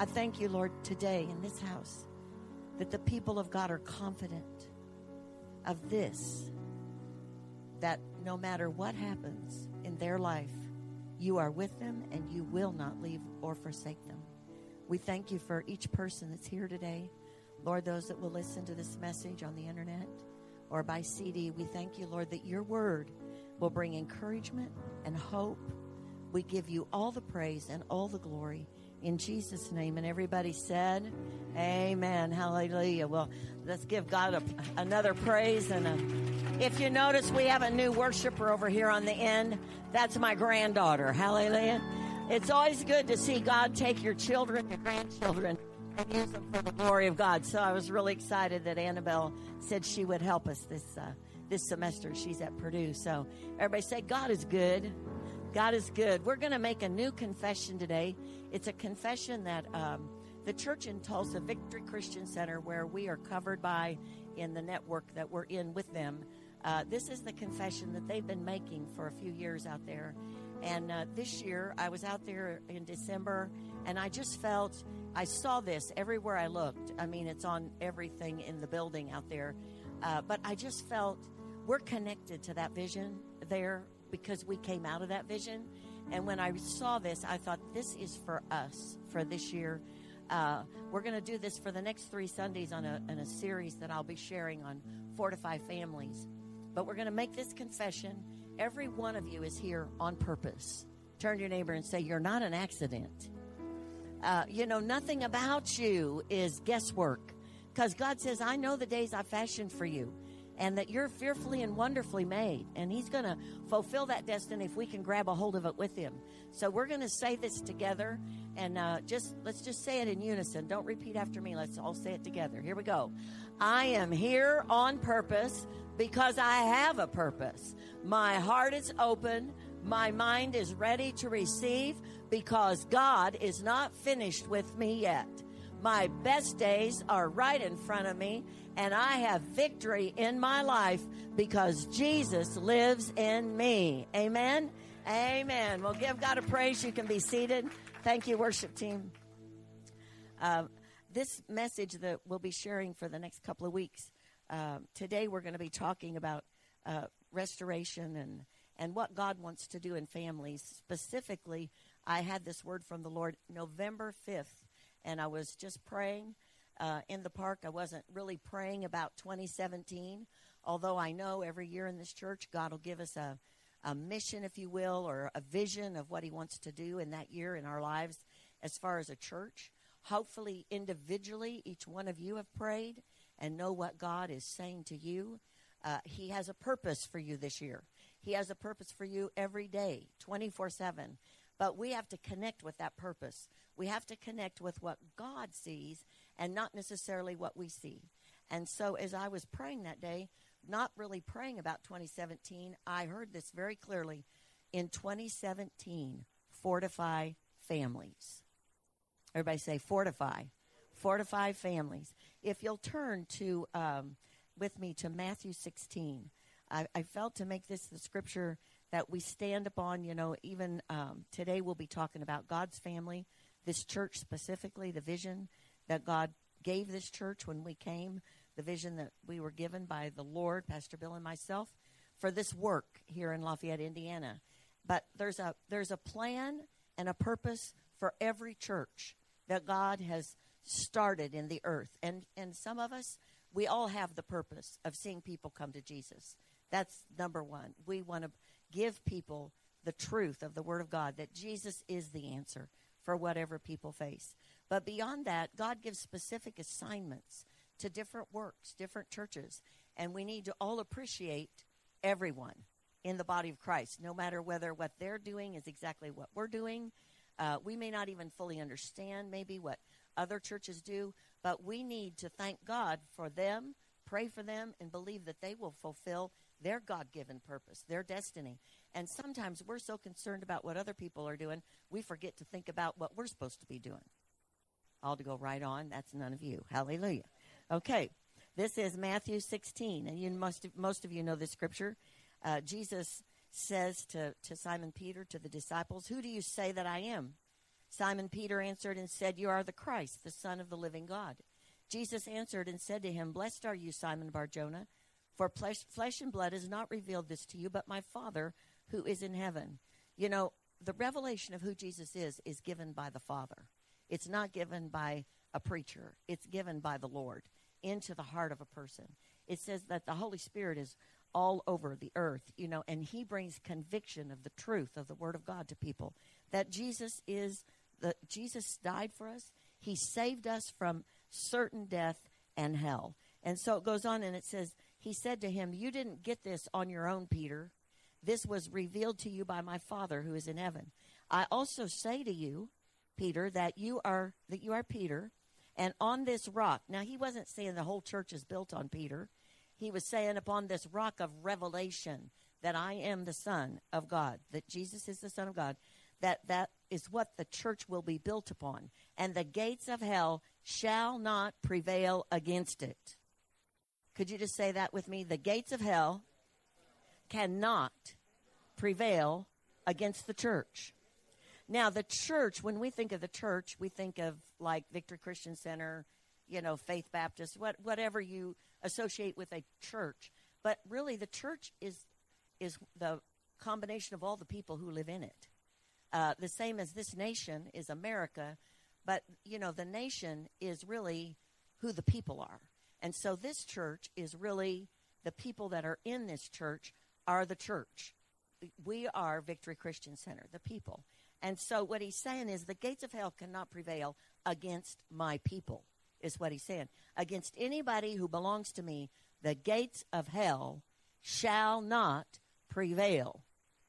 I thank you, Lord, today in this house that the people of God are confident of this that no matter what happens in their life, you are with them and you will not leave or forsake them. We thank you for each person that's here today. Lord, those that will listen to this message on the internet or by CD, we thank you, Lord, that your word will bring encouragement and hope. We give you all the praise and all the glory in Jesus' name. And everybody said, Amen. Hallelujah. Well, let's give God a, another praise. And a, if you notice, we have a new worshiper over here on the end. That's my granddaughter. Hallelujah. It's always good to see God take your children, your grandchildren, and use them for the glory of God. So I was really excited that Annabelle said she would help us this uh, this semester. She's at Purdue. So everybody say, God is good. God is good. We're going to make a new confession today. It's a confession that um, the church in Tulsa, Victory Christian Center, where we are covered by in the network that we're in with them, uh, this is the confession that they've been making for a few years out there. And uh, this year, I was out there in December, and I just felt I saw this everywhere I looked. I mean, it's on everything in the building out there. Uh, but I just felt we're connected to that vision there because we came out of that vision. And when I saw this, I thought, this is for us for this year. Uh, we're going to do this for the next three Sundays on a, a series that I'll be sharing on Fortify Families. But we're going to make this confession. Every one of you is here on purpose. Turn to your neighbor and say, You're not an accident. Uh, you know, nothing about you is guesswork. Because God says, I know the days I fashioned for you and that you're fearfully and wonderfully made. And He's going to fulfill that destiny if we can grab a hold of it with Him. So we're going to say this together, and uh, just let's just say it in unison. Don't repeat after me. Let's all say it together. Here we go. I am here on purpose because I have a purpose. My heart is open. My mind is ready to receive because God is not finished with me yet. My best days are right in front of me, and I have victory in my life because Jesus lives in me. Amen. Amen. Well, give God a praise. You can be seated. Thank you, worship team. Uh, this message that we'll be sharing for the next couple of weeks. Uh, today, we're going to be talking about uh, restoration and and what God wants to do in families. Specifically, I had this word from the Lord November fifth, and I was just praying uh, in the park. I wasn't really praying about 2017, although I know every year in this church, God will give us a, a mission, if you will, or a vision of what He wants to do in that year in our lives as far as a church. Hopefully, individually, each one of you have prayed and know what God is saying to you. Uh, he has a purpose for you this year. He has a purpose for you every day, 24 7. But we have to connect with that purpose. We have to connect with what God sees and not necessarily what we see. And so as I was praying that day, not really praying about 2017, I heard this very clearly. In 2017, fortify families. Everybody say fortify. Fortify families. If you'll turn to um, with me to Matthew 16, I, I, felt to make this the scripture that we stand upon. You know, even um, today we'll be talking about God's family, this church specifically, the vision that God gave this church when we came, the vision that we were given by the Lord, Pastor Bill and myself, for this work here in Lafayette, Indiana. But there's a there's a plan and a purpose for every church that God has started in the earth. And and some of us, we all have the purpose of seeing people come to Jesus. That's number one. We want to give people the truth of the Word of God that Jesus is the answer for whatever people face. But beyond that, God gives specific assignments to different works, different churches. And we need to all appreciate everyone in the body of Christ, no matter whether what they're doing is exactly what we're doing. Uh, we may not even fully understand maybe what other churches do, but we need to thank God for them, pray for them, and believe that they will fulfill their God given purpose, their destiny. And sometimes we're so concerned about what other people are doing, we forget to think about what we're supposed to be doing. All to go right on. That's none of you. Hallelujah. Okay. This is Matthew 16, and you must most of you know this scripture. Uh, Jesus says to, to Simon Peter, to the disciples, Who do you say that I am? Simon Peter answered and said, You are the Christ, the Son of the living God. Jesus answered and said to him, Blessed are you, Simon Barjona, for flesh, flesh and blood has not revealed this to you, but my Father who is in heaven. You know, the revelation of who Jesus is is given by the Father. It's not given by a preacher, it's given by the Lord into the heart of a person. It says that the Holy Spirit is all over the earth, you know, and he brings conviction of the truth of the Word of God to people. That Jesus is the Jesus died for us. He saved us from certain death and hell. And so it goes on and it says, He said to him, You didn't get this on your own, Peter. This was revealed to you by my Father who is in heaven. I also say to you, Peter, that you are that you are Peter, and on this rock. Now he wasn't saying the whole church is built on Peter. He was saying upon this rock of revelation that I am the Son of God, that Jesus is the Son of God, that that is what the church will be built upon. And the gates of hell shall not prevail against it. Could you just say that with me? The gates of hell cannot prevail against the church. Now, the church, when we think of the church, we think of like Victory Christian Center, you know, Faith Baptist, what, whatever you associate with a church. But really, the church is is the combination of all the people who live in it. Uh, the same as this nation is America, but you know, the nation is really who the people are. And so this church is really the people that are in this church are the church. We are Victory Christian Center, the people. And so what he's saying is the gates of hell cannot prevail against my people, is what he's saying. Against anybody who belongs to me, the gates of hell shall not prevail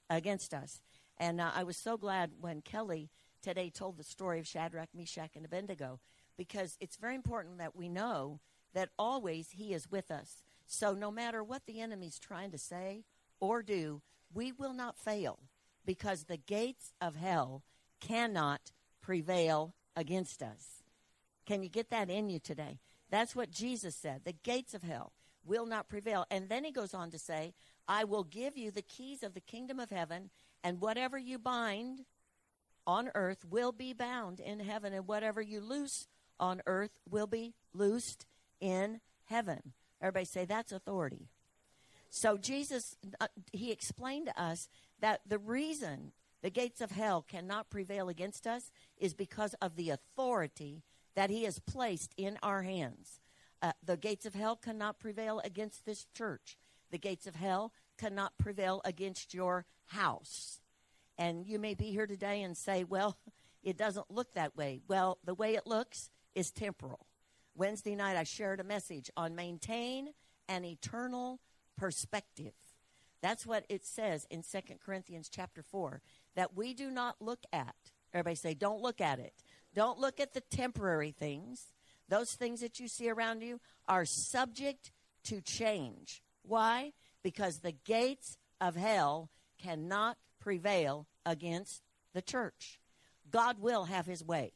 against us. And uh, I was so glad when Kelly today told the story of Shadrach, Meshach, and Abednego, because it's very important that we know that always he is with us. So no matter what the enemy's trying to say or do, we will not fail because the gates of hell cannot prevail against us. Can you get that in you today? That's what Jesus said. The gates of hell will not prevail. And then he goes on to say, I will give you the keys of the kingdom of heaven, and whatever you bind on earth will be bound in heaven, and whatever you loose on earth will be loosed in heaven. Everybody say that's authority. So Jesus, uh, he explained to us that the reason the gates of hell cannot prevail against us is because of the authority that he has placed in our hands. Uh, the gates of hell cannot prevail against this church. The gates of hell cannot prevail against your house. And you may be here today and say, well, it doesn't look that way. Well, the way it looks is temporal. Wednesday night, I shared a message on maintain an eternal perspective. That's what it says in Second Corinthians chapter 4 that we do not look at. Everybody say, don't look at it. Don't look at the temporary things. Those things that you see around you are subject to change. Why? Because the gates of hell cannot prevail against the church. God will have his way.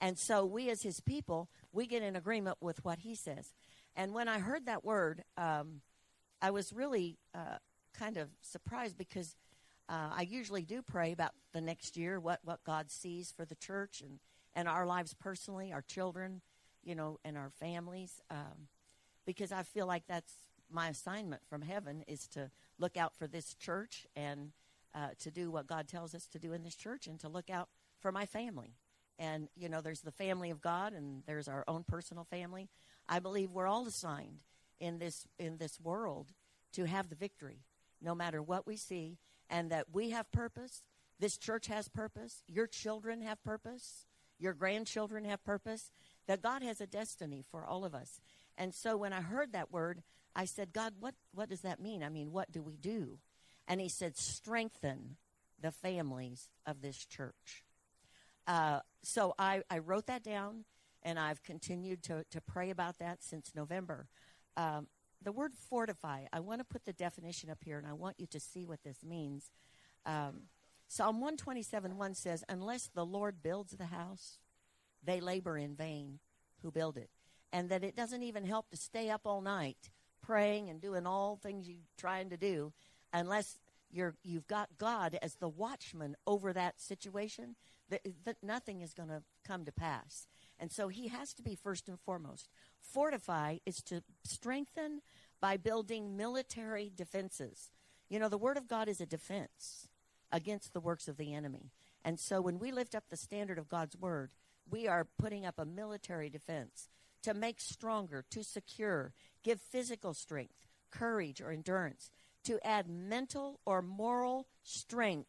And so we, as his people, we get in agreement with what he says. And when I heard that word, um, I was really uh, kind of surprised because uh, I usually do pray about the next year, what, what God sees for the church and, and our lives personally, our children, you know, and our families, um, because I feel like that's my assignment from heaven is to look out for this church and uh, to do what God tells us to do in this church and to look out for my family. And, you know, there's the family of God and there's our own personal family. I believe we're all assigned in this, in this world to have the victory no matter what we see, and that we have purpose. This church has purpose. Your children have purpose. Your grandchildren have purpose. That God has a destiny for all of us. And so when I heard that word, I said, God, what, what does that mean? I mean, what do we do? And he said, strengthen the families of this church. Uh, so I, I wrote that down and I've continued to, to pray about that since November. Um, the word fortify, I want to put the definition up here and I want you to see what this means. Um, Psalm 127 1 says, Unless the Lord builds the house, they labor in vain who build it. And that it doesn't even help to stay up all night praying and doing all things you're trying to do unless you're, you've got God as the watchman over that situation, that, that nothing is going to come to pass. And so he has to be first and foremost. Fortify is to strengthen by building military defenses. You know, the Word of God is a defense against the works of the enemy. And so when we lift up the standard of God's Word, we are putting up a military defense to make stronger, to secure, give physical strength, courage, or endurance, to add mental or moral strength.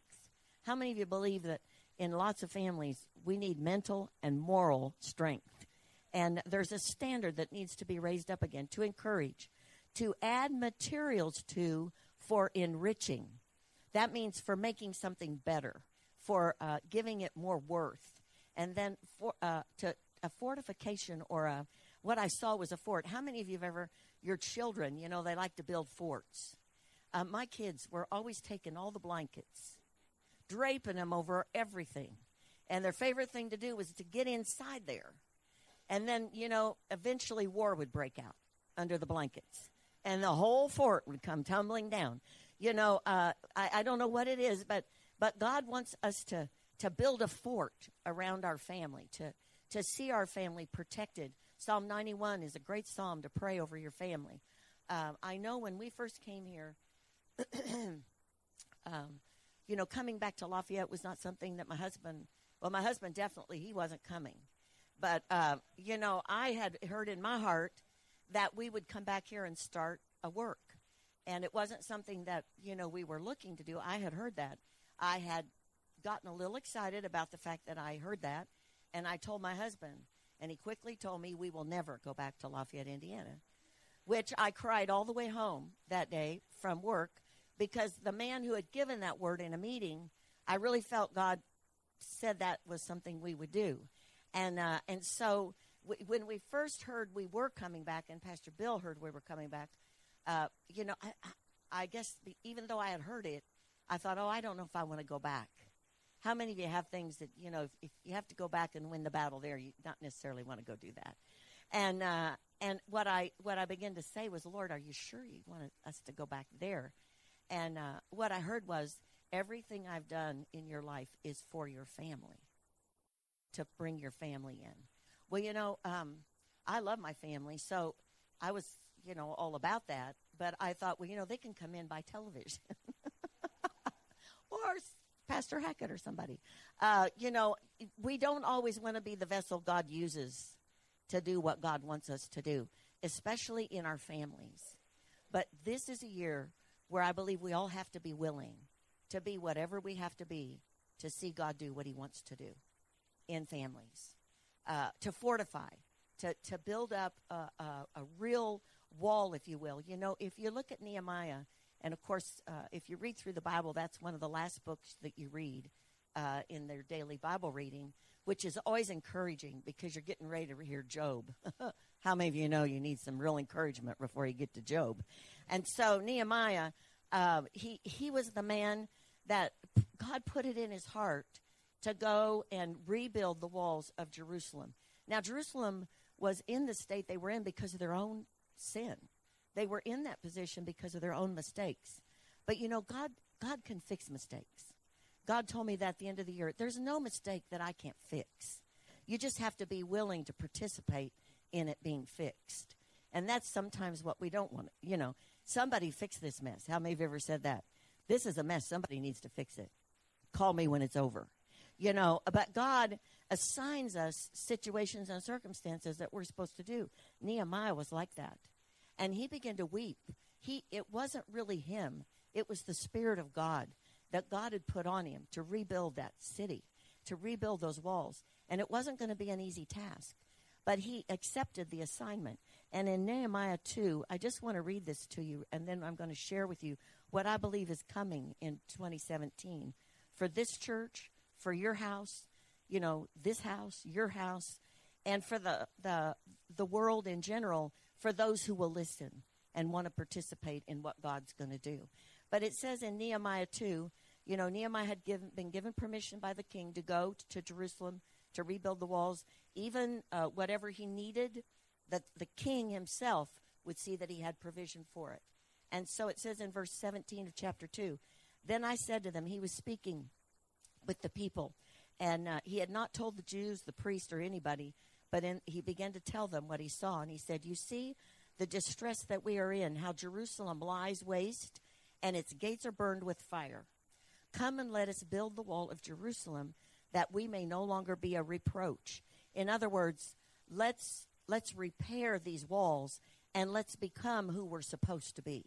How many of you believe that in lots of families we need mental and moral strength? And there's a standard that needs to be raised up again to encourage, to add materials to for enriching. That means for making something better, for uh, giving it more worth. And then for, uh, to a fortification or a, what I saw was a fort. How many of you have ever, your children, you know, they like to build forts. Uh, my kids were always taking all the blankets, draping them over everything. And their favorite thing to do was to get inside there. And then, you know, eventually war would break out under the blankets. And the whole fort would come tumbling down. You know, uh, I, I don't know what it is, but, but God wants us to, to build a fort around our family, to, to see our family protected. Psalm 91 is a great psalm to pray over your family. Um, I know when we first came here, um, you know, coming back to Lafayette was not something that my husband, well, my husband definitely, he wasn't coming. But, uh, you know, I had heard in my heart that we would come back here and start a work. And it wasn't something that, you know, we were looking to do. I had heard that. I had gotten a little excited about the fact that I heard that. And I told my husband, and he quickly told me, we will never go back to Lafayette, Indiana which I cried all the way home that day from work because the man who had given that word in a meeting, I really felt God said that was something we would do. And, uh, and so w- when we first heard we were coming back, and Pastor Bill heard we were coming back, uh, you know, I, I guess even though I had heard it, I thought, oh, I don't know if I want to go back. How many of you have things that, you know, if, if you have to go back and win the battle there, you not necessarily want to go do that. And, uh, and what I what I began to say was, Lord, are you sure you want us to go back there? And uh, what I heard was, everything I've done in your life is for your family, to bring your family in. Well, you know, um, I love my family, so I was, you know, all about that. But I thought, well, you know, they can come in by television, or Pastor Hackett or somebody. Uh, you know, we don't always want to be the vessel God uses to do what God wants us to do, especially in our families. But this is a year where I believe we all have to be willing to be whatever we have to be to see God do what He wants to do in families, uh, to fortify, to, to build up a, a, a, real wall, if you will. You know, if you look at Nehemiah, and of course, uh, if you read through the Bible, that's one of the last books that you read uh, in their daily Bible reading which is always encouraging because you're getting ready to hear Job. How many of you know you need some real encouragement before you get to Job? And so Nehemiah, uh, he he was the man that God put it in his heart to go and rebuild the walls of Jerusalem. Now Jerusalem was in the state they were in because of their own sin. They were in that position because of their own mistakes. But you know, God God can fix mistakes. God told me that at the end of the year. There's no mistake that I can't fix. You just have to be willing to participate in it being fixed. And that's sometimes what we don't want. You know, somebody fix this mess. How many of you ever said that? This is a mess. Somebody needs to fix it. Call me when it's over. You know, but God assigns us situations and circumstances that we're supposed to do. Nehemiah was like that. And he began to weep. He it wasn't really him. It was the spirit of God that God had put on him to rebuild that city, to rebuild those walls. And it wasn't going to be an easy task, but he accepted the assignment. And in Nehemiah 2, I just want to read this to you, and then I'm going to share with you what I believe is coming in 2017 for this church, for your house, you know, this house, your house, and for the, the, the world in general, for those who will listen and want to participate in what God's going to do. But it says in Nehemiah 2, you know, Nehemiah had given, been given permission by the king to go to, Jerusalem to rebuild the walls, even uh, whatever he needed, that the king himself would see that he had provision for it. And so it says in verse 17 of chapter 2 Then I said to them, he was speaking with the people, And uh, he had not told the Jews, the priest, or anybody, but in, he began to tell them what he saw. And he said, You see the distress that we are in, how Jerusalem lies waste and its gates are burned with fire. Come and let us build the wall of Jerusalem that we may no longer be a reproach. In other words, let's let's repair these walls and let's become who we're supposed to be.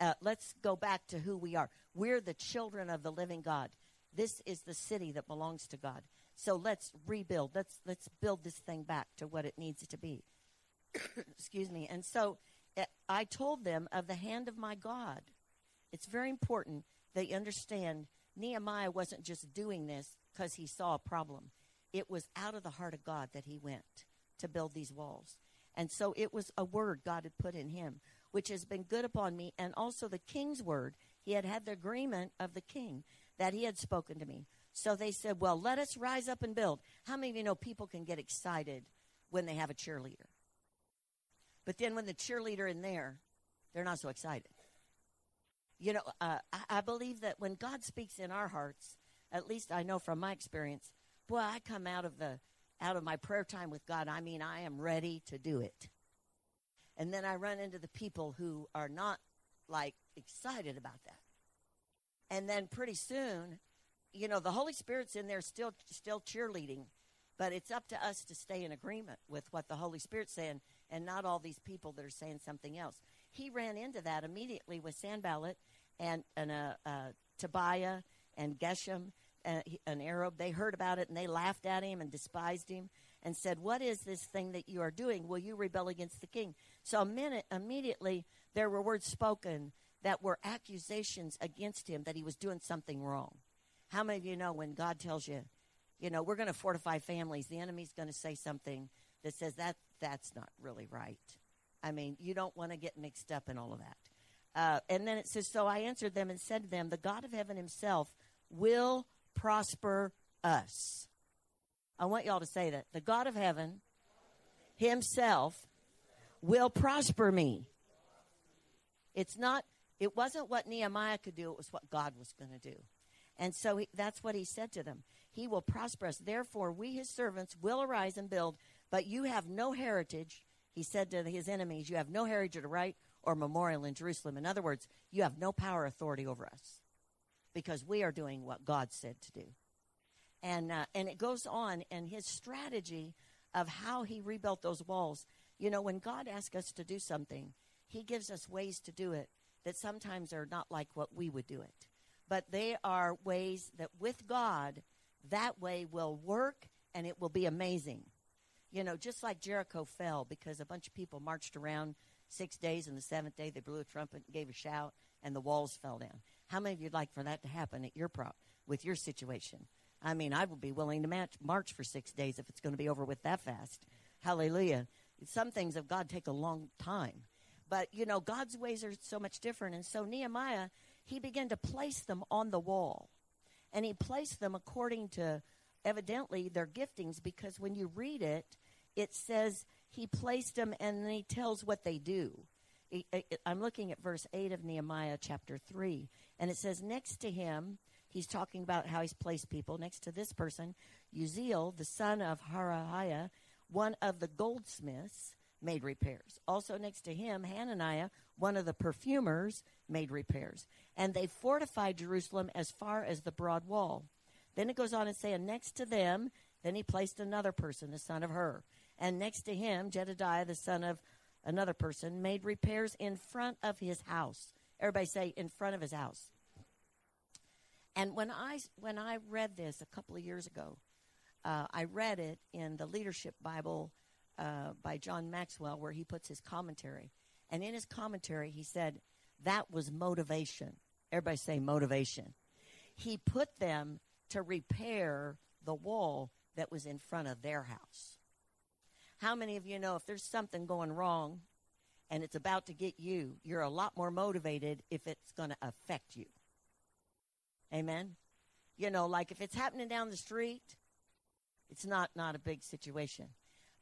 Uh, let's go back to who we are. We're the children of the living God. This is the city that belongs to God. So let's rebuild. Let's let's build this thing back to what it needs to be. Excuse me. And so uh, I told them of the hand of my God. It's very important that you understand Nehemiah wasn't just doing this because he saw a problem. It was out of the heart of God that he went to build these walls. And so it was a word God had put in him, which has been good upon me, and also the king's word. He had had the agreement of the king that he had spoken to me. So they said, Well, let us rise up and build. How many of you know people can get excited when they have a cheerleader? But then when the cheerleader in there, they're not so excited. You know, uh, I, I believe that when God speaks in our hearts, at least I know from my experience, boy, I come out of the out of my prayer time with God. I mean, I am ready to do it. And then I run into the people who are not like excited about that. And then pretty soon, you know, the Holy Spirit's in there still still cheerleading, but it's up to us to stay in agreement with what the Holy Spirit's saying and not all these people that are saying something else. He ran into that immediately with Sanballat and, and uh, uh, Tobiah and Geshem, uh, an Arab. They heard about it and they laughed at him and despised him and said, What is this thing that you are doing? Will you rebel against the king? So minute, immediately there were words spoken that were accusations against him that he was doing something wrong. How many of you know when God tells you, you know, we're going to fortify families, the enemy's going to say something that says that that's not really right. I mean, you don't want to get mixed up in all of that. Uh, and then it says, So I answered them and said to them, The God of heaven himself will prosper us. I want y'all to say that. The God of heaven himself will prosper me. It's not, it wasn't what Nehemiah could do, it was what God was going to do. And so he, that's what he said to them. He will prosper us. Therefore, we, his servants, will arise and build, but you have no heritage. He said to his enemies, You have no heritage to right or memorial in Jerusalem. In other words, you have no power authority over us because we are doing what God said to do. And, uh, and it goes on, and his strategy of how he rebuilt those walls. You know, when God asks us to do something, he gives us ways to do it that sometimes are not like what we would do it. But they are ways that with God, that way will work and it will be amazing. You know, just like Jericho fell because a bunch of people marched around six days, and the seventh day they blew a trumpet and gave a shout, and the walls fell down. How many of you'd like for that to happen at your prop with your situation? I mean, I would be willing to match, march for six days if it's going to be over with that fast. Hallelujah. Some things of God take a long time. But, you know, God's ways are so much different. And so Nehemiah, he began to place them on the wall. And he placed them according to evidently their giftings because when you read it, it says he placed them and then he tells what they do. I'm looking at verse 8 of Nehemiah chapter 3, and it says, Next to him, he's talking about how he's placed people. Next to this person, Uzziel, the son of Harahiah, one of the goldsmiths, made repairs. Also next to him, Hananiah, one of the perfumers, made repairs. And they fortified Jerusalem as far as the broad wall. Then it goes on and saying, next to them, then he placed another person, the son of Hur. And next to him, Jedediah, the son of another person, made repairs in front of his house. Everybody say, in front of his house. And when I, when I read this a couple of years ago, uh, I read it in the Leadership Bible uh, by John Maxwell, where he puts his commentary. And in his commentary, he said, that was motivation. Everybody say motivation. He put them to repair the wall that was in front of their house. How many of you know if there's something going wrong and it's about to get you, you're a lot more motivated if it's going to affect you? Amen. You know, like if it's happening down the street, it's not not a big situation.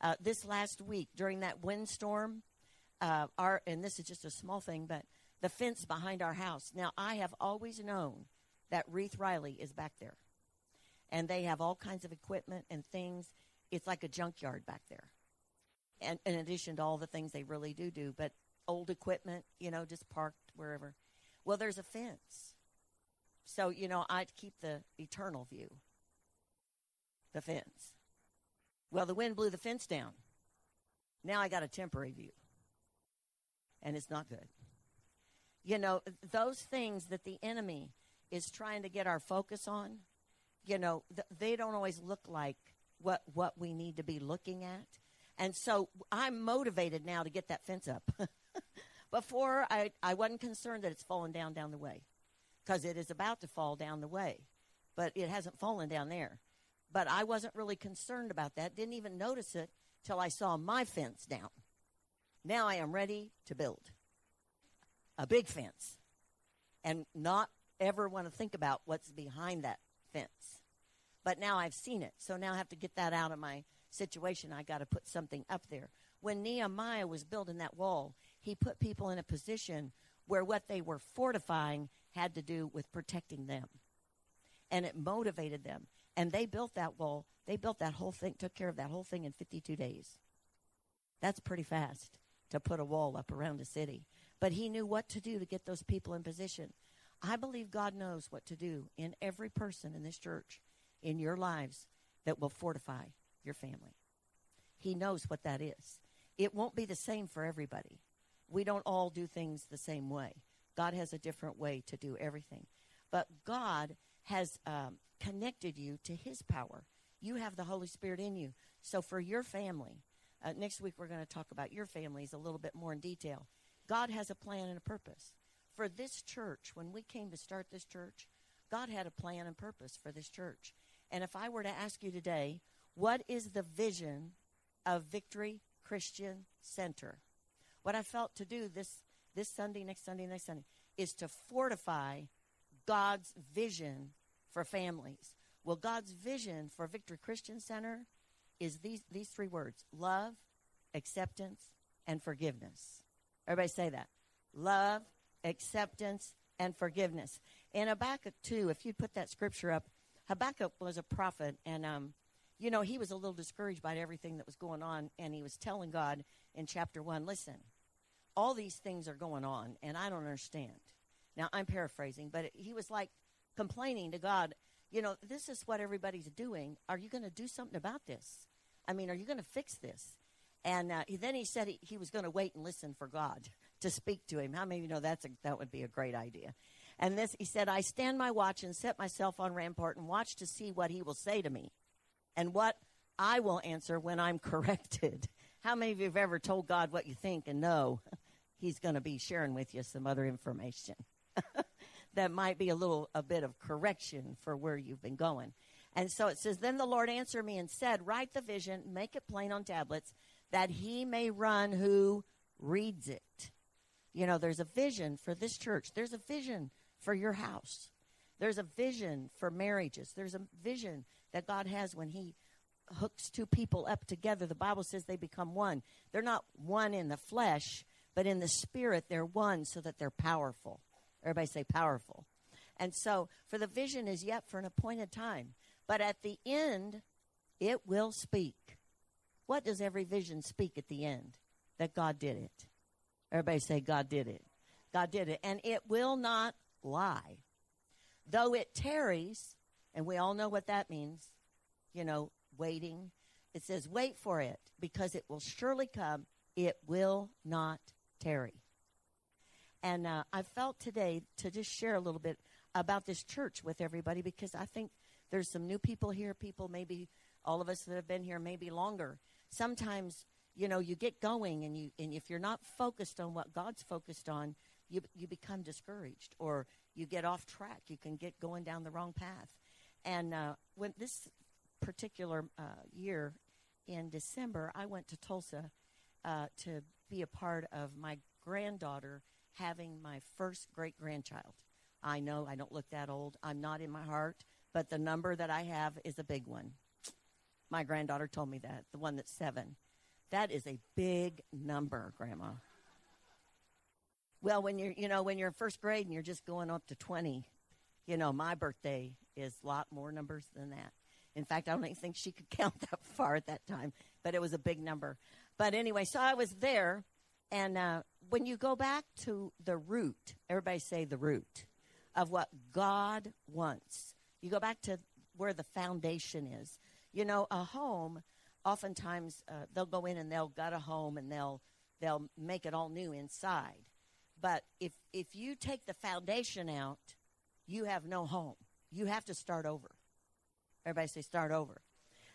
Uh, this last week during that windstorm, uh, our and this is just a small thing, but the fence behind our house. Now I have always known that Reith Riley is back there, and they have all kinds of equipment and things. It's like a junkyard back there. And in addition to all the things they really do do, but old equipment, you know, just parked wherever. Well, there's a fence. So, you know, I'd keep the eternal view, the fence. Well, the wind blew the fence down. Now I got a temporary view. And it's not good. You know, those things that the enemy is trying to get our focus on, you know, th- they don't always look like what what we need to be looking at. And so I'm motivated now to get that fence up. Before I I wasn't concerned that it's falling down down the way because it is about to fall down the way, but it hasn't fallen down there. But I wasn't really concerned about that. Didn't even notice it till I saw my fence down. Now I am ready to build a big fence and not ever want to think about what's behind that But now I've seen it. So now I have to get that out of my situation. I got to put something up there. When Nehemiah was building that wall, he put people in a position where what they were fortifying had to do with protecting them. And it motivated them. And they built that wall. They built that whole thing, took care of that whole thing in 52 days. That's pretty fast to put a wall up around a city. But he knew what to do to get those people in position. I believe God knows what to do in every person in this church, in your lives, that will fortify your family. He knows what that is. It won't be the same for everybody. We don't all do things the same way. God has a different way to do everything. But God has um, connected you to His power. You have the Holy Spirit in you. So for your family, uh, next week we're going to talk about your families a little bit more in detail. God has a plan and a purpose. For this church, when we came to start this church, God had a plan and purpose for this church. And if I were to ask you today, what is the vision of Victory Christian Center? What I felt to do this this Sunday, next Sunday, next Sunday is to fortify God's vision for families. Well, God's vision for Victory Christian Center is these these three words: love, acceptance, and forgiveness. Everybody say that. Love, acceptance, and forgiveness. In Habakkuk 2, if you put that scripture up, Habakkuk was a prophet, and um, you know, he was a little discouraged by everything that was going on, and he was telling God in chapter 1, listen, all these things are going on, and I don't understand. Now, I'm paraphrasing, but he was like complaining to God, you know, this is what everybody's doing. Are you going to do something about this? I mean, are you going to fix this? And uh, then he said he, he was going to wait and listen for God to speak to him. How many of you know that's a, that would be a great idea? And this, he said, I stand my watch and set myself on rampart and watch to see what he will say to me and what I will answer when I'm corrected. How many of you have ever told God what you think and know he's going to be sharing with you some other information that might be a little, a bit of correction for where you've been going? And so it says, Then the Lord answered me and said, Write the vision, make it plain on tablets, that he may run who reads it. You know, there's a vision for this church, there's a vision for your house, there's a vision for marriages, there's a vision that God has when he hooks two people up together. The Bible says they become one. They're not one in the flesh, but in the spirit, they're one so that they're powerful. Everybody say powerful. And so, for the vision is yet for an appointed time, but at the end, it will speak. What does every vision speak at the end? That God did it. Everybody say, God did it. God did it. And it will not lie. Though it tarries, and we all know what that means, you know, waiting. It says, wait for it because it will surely come. It will not tarry. And uh, I felt today to just share a little bit about this church with everybody because I think there's some new people here, people maybe all of us that have been here maybe longer. Sometimes, you know, you get going and you and if you're not focused on what God's focused on, you you become discouraged or you get off track. You can get going down the wrong path. And uh, when this particular uh, year in December, I went to Tulsa uh, to be a part of my granddaughter having my first great grandchild. I know I don't look that old. I'm not in my heart, but the number that I have is a big one. My granddaughter told me that, the one that's seven. That is a big number, Grandma. Well, when you're, you know, when you're in first grade and you're just going up to 20, you know, my birthday is a lot more numbers than that. In fact, I don't even think she could count that far at that time, but it was a big number. But anyway, so I was there, and uh, when you go back to the root, everybody say the root of what God wants. You go back to where the foundation is. You know, a home, oftentimes uh, they'll go in and they'll gut a home and they'll they'll make it all new inside. But if if you take the foundation out, you have no home. You have to start over. Everybody say start over.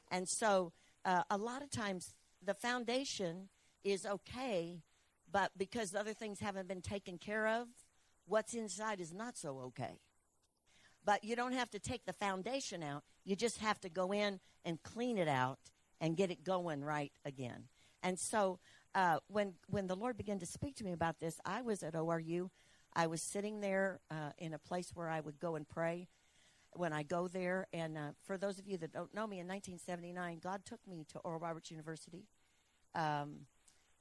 And so uh, a lot of times the foundation is okay, but because other things haven't been taken care of, what's inside is not so okay. But you don't have to take the foundation out. You just have to go in and clean it out and get it going right again. And so uh, when when the Lord began to speak to me about this, I was at ORU. I was sitting there uh, in a place where I would go and pray when I go there. And uh, for those of you that don't know me, in 1979, God took me to Oral Roberts University. Um,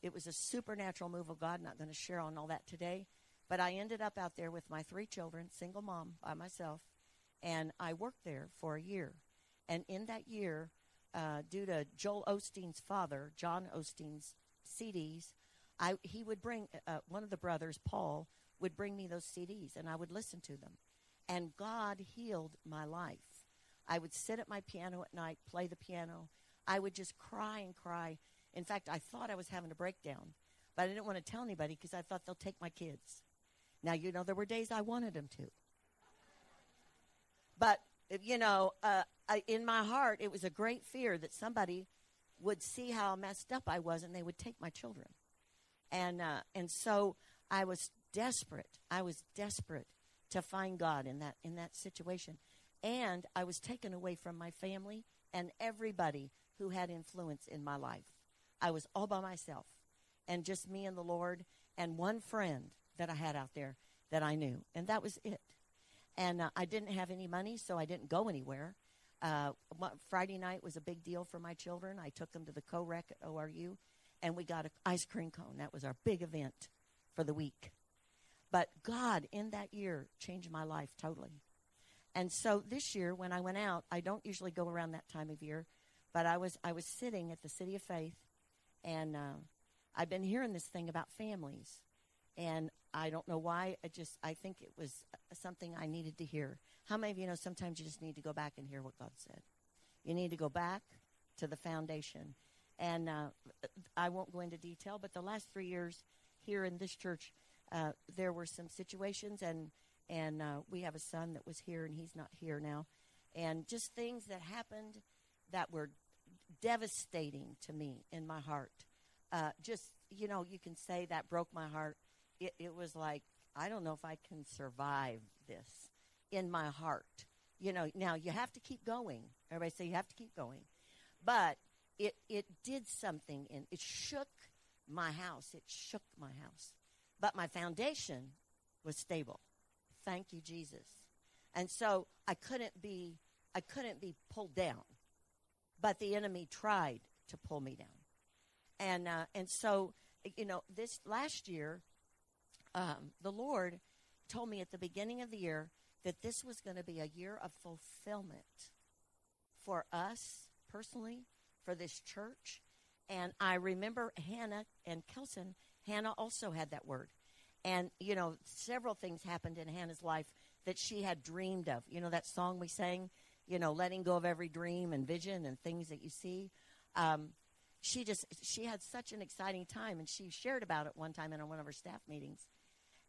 it was a supernatural move of God. Not going to share on all that today. But I ended up out there with my three children, single mom by myself, and I worked there for a year. And in that year, uh, due to Joel Osteen's father, John Osteen's CDs, I, he would bring uh, one of the brothers, Paul, would bring me those CDs, and I would listen to them. And God healed my life. I would sit at my piano at night, play the piano. I would just cry and cry. In fact, I thought I was having a breakdown, but I didn't want to tell anybody because I thought they'll take my kids. Now, you know, there were days I wanted them to. But, you know, uh, I, in my heart, it was a great fear that somebody would see how messed up I was and they would take my children. And, uh, and so I was desperate. I was desperate to find God in that, in that situation. And I was taken away from my family and everybody who had influence in my life. I was all by myself and just me and the Lord and one friend that I had out there that I knew, and that was it. And uh, I didn't have any money, so I didn't go anywhere. Uh, Friday night was a big deal for my children. I took them to the co-rec at ORU, and we got an ice cream cone. That was our big event for the week. But God, in that year, changed my life totally. And so this year, when I went out, I don't usually go around that time of year, but I was I was sitting at the City of Faith, and uh, I've been hearing this thing about families, and I don't know why. I just I think it was something I needed to hear. How many of you know sometimes you just need to go back and hear what God said? You need to go back to the foundation. And uh, I won't go into detail, but the last three years here in this church, uh, there were some situations, and and uh, we have a son that was here, and he's not here now, and just things that happened that were devastating to me in my heart. Uh, just you know, you can say that broke my heart it, it was like, I don't know if I can survive this in my heart. You know, now you have to keep going. Everybody say you have to keep going. But it, it did something and it shook my house. It shook my house. But my foundation was stable. Thank you, Jesus. And so I couldn't be I couldn't be pulled down. But the enemy tried to pull me down. And uh, and so you know, this last year um, the Lord told me at the beginning of the year that this was going to be a year of fulfillment for us personally, for this church. And I remember Hannah and Kelson, Hannah also had that word. And, you know, several things happened in Hannah's life that she had dreamed of. You know, that song we sang, you know, letting go of every dream and vision and things that you see. Um, she just, she had such an exciting time, and she shared about it one time in one of her staff meetings.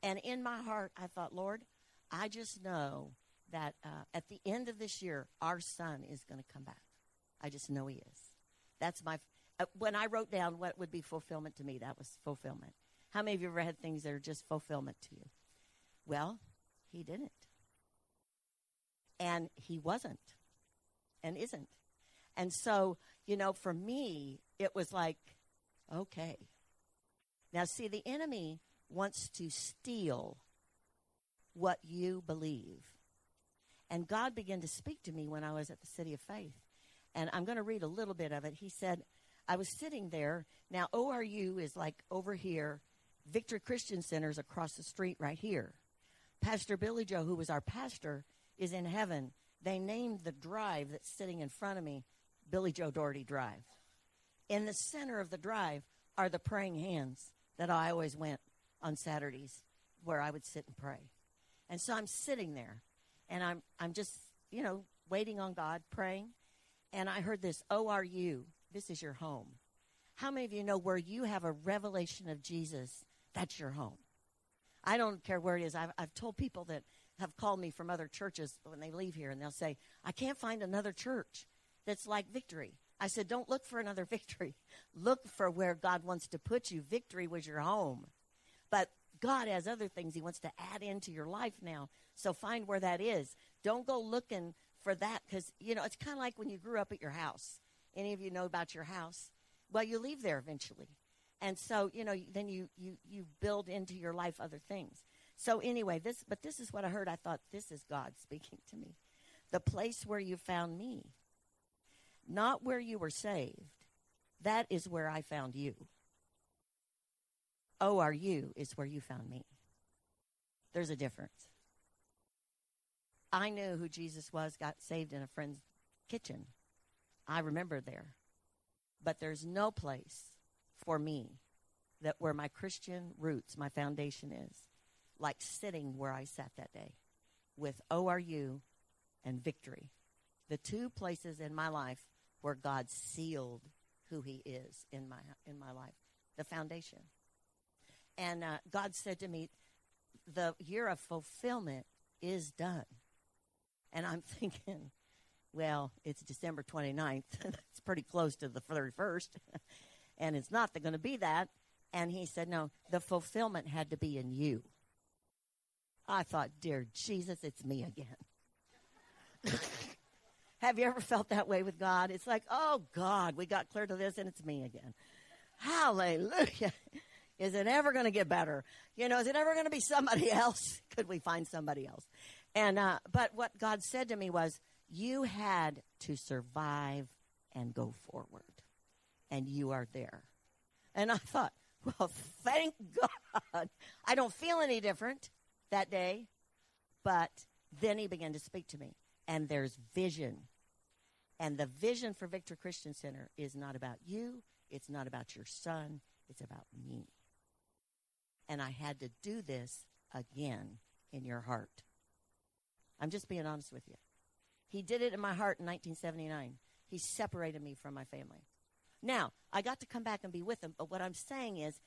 And in my heart, I thought, Lord, I just know that uh, at the end of this year, our son is going to come back. I just know he is. That's my. Uh, when I wrote down what would be fulfillment to me, that was fulfillment. How many of you ever had things that are just fulfillment to you? Well, he didn't. And he wasn't. And isn't. And so, you know, for me, it was like, okay. Now, see, the enemy wants to steal what you believe. And God began to speak to me when I was at the City of Faith. And I'm going to read a little bit of it. He said, I was sitting there. Now, ORU is like over here. Victory Christian Center is across the street right here. Pastor Billy Joe, who was our pastor, is in heaven they named the drive that's sitting in front of me Billy Joe Daugherty Drive. In the center of the drive are the praying hands that I always went on Saturdays where I would sit and pray. And so I'm sitting there and I'm I'm just, you know, waiting on God, praying. And I heard this, "ORU? This is your home." How many of you know where you have a revelation of Jesus, that's your home? I don't care where it is. I've, I've told people that have called me from other churches when they leave here, and they'll say, I can't find another church that's like victory. I said, Don't look for another victory. Look for where God wants to put you. Victory was your home. But God has other things He wants to add into your life now. So find where that is. Don't go looking for that because, you know, it's kind of like when you grew up at your house. Any of you know about your house? Well, you leave there eventually. And so, you know, then you, you, you build into your life other things. So anyway, this, but this is what I heard. I thought, this is God speaking to me. The place where you found me, not where you were saved. That is where I found you. ORU is where you found me. There's a difference. I knew who Jesus was, got saved in a friend's kitchen. I remember there. But there's no place for me that where my Christian roots, my foundation is, like sitting where I sat that day with ORU and victory. The two places in my life where God sealed who he is in my in my life, the foundation. And uh, God said to me, the year of fulfillment is done. And I'm thinking, well, it's December 29th. it's pretty close to the 31st. and it's not going to be that. And he said, no, the fulfillment had to be in you. I thought, dear Jesus, it's me again. Have you ever felt that way with God? It's like, oh God, we got clear to this and it's me again. Hallelujah. Is it ever going to get better? You know, is it ever going to be somebody else? Could we find somebody else? And, uh, but what God said to me was, you had to survive and go forward. And you are there. And I thought, well, thank God. I don't feel any different that day. But then he began to speak to me. And there's vision. And the vision for Victory Christian Center is not about you, it's not about your son, it's about me. And I had to do this again in your heart. I'm just being honest with you. He did it in my heart in 1979. He separated me from my family. Now, I got to come back and be with them, but what I'm saying is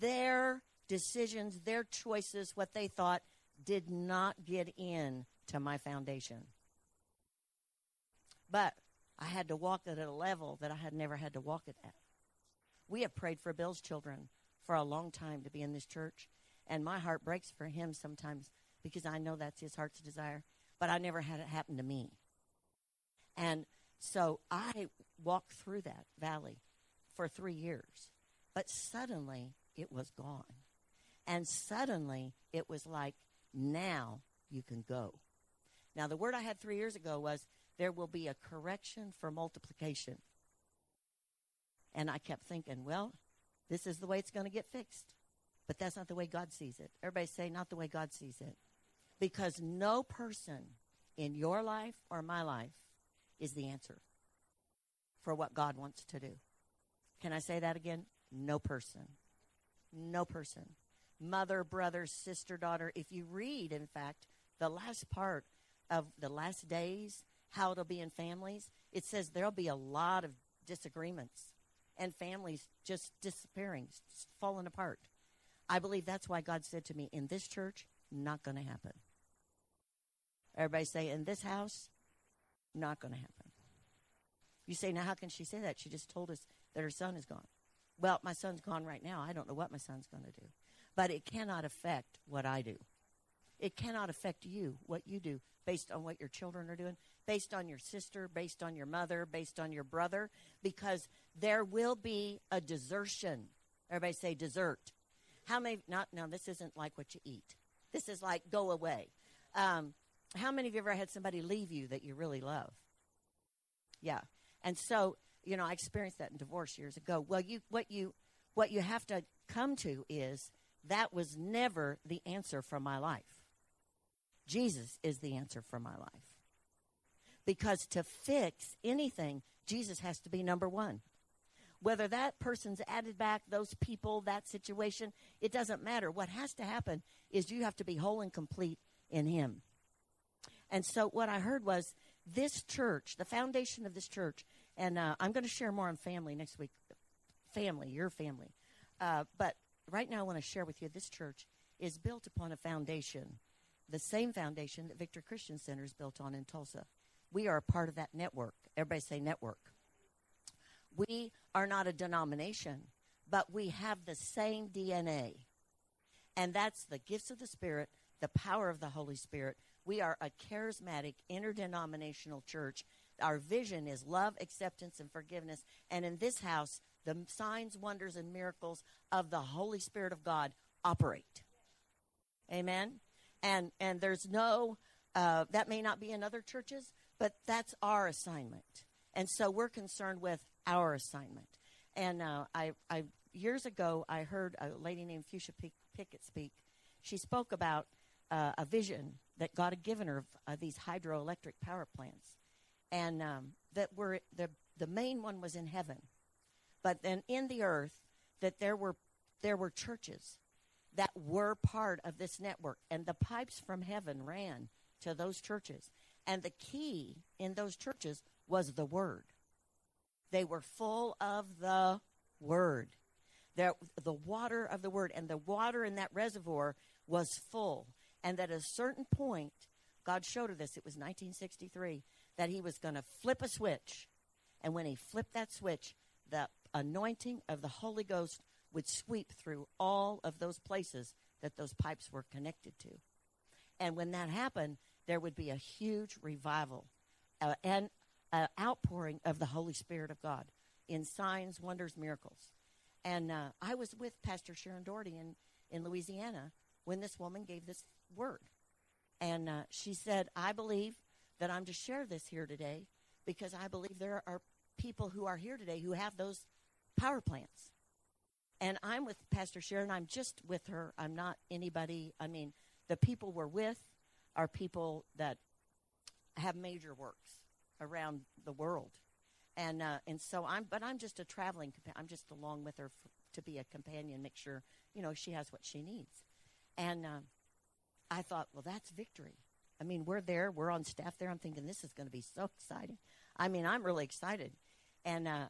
their decisions, their choices, what they thought did not get in to my foundation. But I had to walk at a level that I had never had to walk it at. We have prayed for Bill's children for a long time to be in this church, and my heart breaks for him sometimes because I know that's his heart's desire, but I never had it happen to me. And so I walked through that valley for three years, but suddenly it was gone. And suddenly it was like, now you can go. Now, the word I had three years ago was, there will be a correction for multiplication. And I kept thinking, well, this is the way it's going to get fixed. But that's not the way God sees it. Everybody say, not the way God sees it. Because no person in your life or my life is the answer for what God wants to do. Can I say that again? No person. No person. Mother, brother, sister, daughter. If you read, in fact, the last part of the last days, how it'll be in families, it says there'll be a lot of disagreements and families just disappearing, falling apart. I believe that's why God said to me, in this church, not going to happen. Everybody say, in this house, not going to happen. You say, now how can she say that? She just told us that her son is gone. Well, my son's gone right now. I don't know what my son's going to do. But it cannot affect what I do. It cannot affect you, what you do, based on what your children are doing, based on your sister, based on your mother, based on your brother, because there will be a desertion. Everybody say desert. How many, not, now this isn't like what you eat. This is like go away. Um, how many of you ever had somebody leave you that you really love? Yeah. And so, you know, I experienced that in divorce years ago. Well, you, what you, what you have to come to is that was never the answer for my life. Jesus is the answer for my life. Because to fix anything, Jesus has to be number one. Whether that person's added back, those people, that situation, it doesn't matter. What has to happen is you have to be whole and complete in Him. And so what I heard was this church, the foundation of this church, and uh, I'm going to share more on family next week. Family, your family. Uh, but right now, I want to share with you this church is built upon a foundation, the same foundation that Victory Christian Center is built on in Tulsa. We are a part of that network. Everybody say network. We are not a denomination, but we have the same DNA. And that's the gifts of the Spirit, the power of the Holy Spirit. We are a charismatic, interdenominational church. Our vision is love, acceptance, and forgiveness. And in this house, the signs, wonders, and miracles of the Holy Spirit of God operate. Amen. And and there's no uh, that may not be in other churches, but that's our assignment. And so we're concerned with our assignment. And uh, I, I years ago I heard a lady named Fuchsia Pickett speak. She spoke about uh, a vision that God had given her of uh, these hydroelectric power plants, and um, that were the the main one was in heaven, but then in the earth that there were there were churches that were part of this network, and the pipes from heaven ran to those churches, and the key in those churches was the word. They were full of the word. There, the water of the word, and the water in that reservoir was full. And at a certain point, God showed her this. It was 1963 that He was going to flip a switch. And when He flipped that switch, the anointing of the Holy Ghost would sweep through all of those places that those pipes were connected to. And when that happened, there would be a huge revival uh, and uh, outpouring of the Holy Spirit of God in signs, wonders, miracles. And uh, I was with Pastor Sharon Daugherty in, in Louisiana when this woman gave this word. And uh, she said, I believe that I'm to share this here today because I believe there are people who are here today who have those power plants. And I'm with Pastor Sharon. I'm just with her. I'm not anybody. I mean, the people we're with are people that have major works around the world. And uh, and so I'm, but I'm just a traveling. I'm just along with her f- to be a companion, make sure you know she has what she needs. And uh, I thought, well, that's victory. I mean, we're there, we're on staff there. I'm thinking this is going to be so exciting. I mean, I'm really excited. And uh,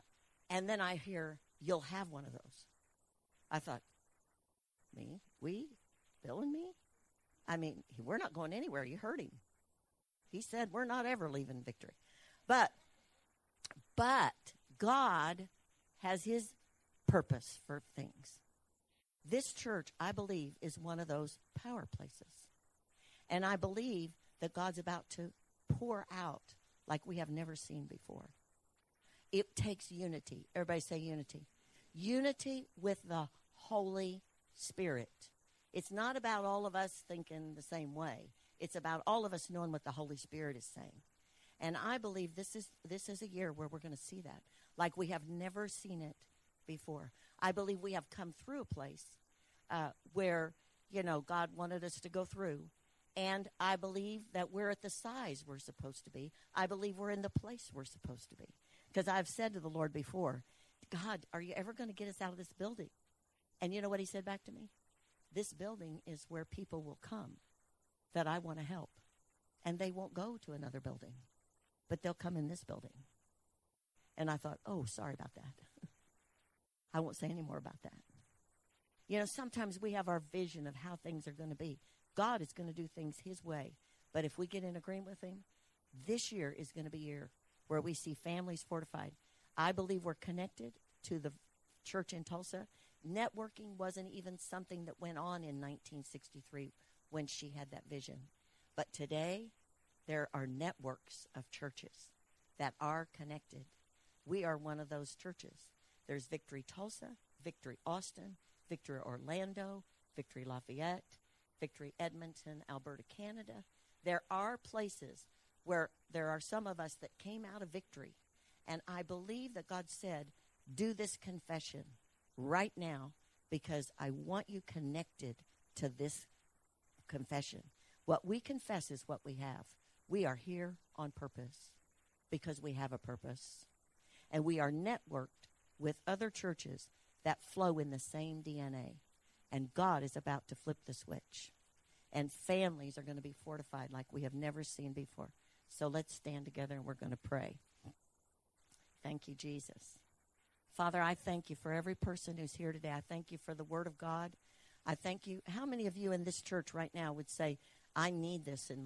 and then I hear you'll have one of those. I thought, me, we, Bill and me. I mean, we're not going anywhere. You heard him. He said we're not ever leaving victory. But but God has his purpose for things. This church, I believe, is one of those power places. And I believe that God's about to pour out like we have never seen before. It takes unity. Everybody say unity. Unity with the Holy Spirit. It's not about all of us thinking the same way. It's about all of us knowing what the Holy Spirit is saying. And I believe this is this is a year where we're going to see that like we have never seen it before. I believe we have come through a place uh, where you know God wanted us to go through, and I believe that we're at the size we're supposed to be. I believe we're in the place we're supposed to be. Because I've said to the Lord before, God, are you ever going to get us out of this building? And you know what He said back to me? This building is where people will come that I want to help, and they won't go to another building but they'll come in this building. And I thought, oh, sorry about that. I won't say any more about that. You know, sometimes we have our vision of how things are going to be. God is going to do things His way. But if we get in agreement with Him, this year is going to be a year where we see families fortified. I believe we're connected to the church in Tulsa. Networking wasn't even something that went on in 1963 when she had that vision. But today, there are networks of churches that are connected. We are one of those churches. There's Victory Tulsa, Victory Austin, Victory Orlando, Victory Lafayette, Victory Edmonton, Alberta, Canada. There are places where there are some of us that came out of victory. And I believe that God said, do this confession right now because I want you connected to this confession. What we confess is what we have. We are here on purpose. because we have a purpose. And we are networked with other churches that flow in the same DNA. And God is about to flip the switch. And families are going to be fortified like we have never seen before. So let's stand together and we're going to pray. Thank you, Jesus. Father, I thank you for every person who's here today. I thank you for the Word of God. I thank you. How many of you in this church right now would say, I need this in my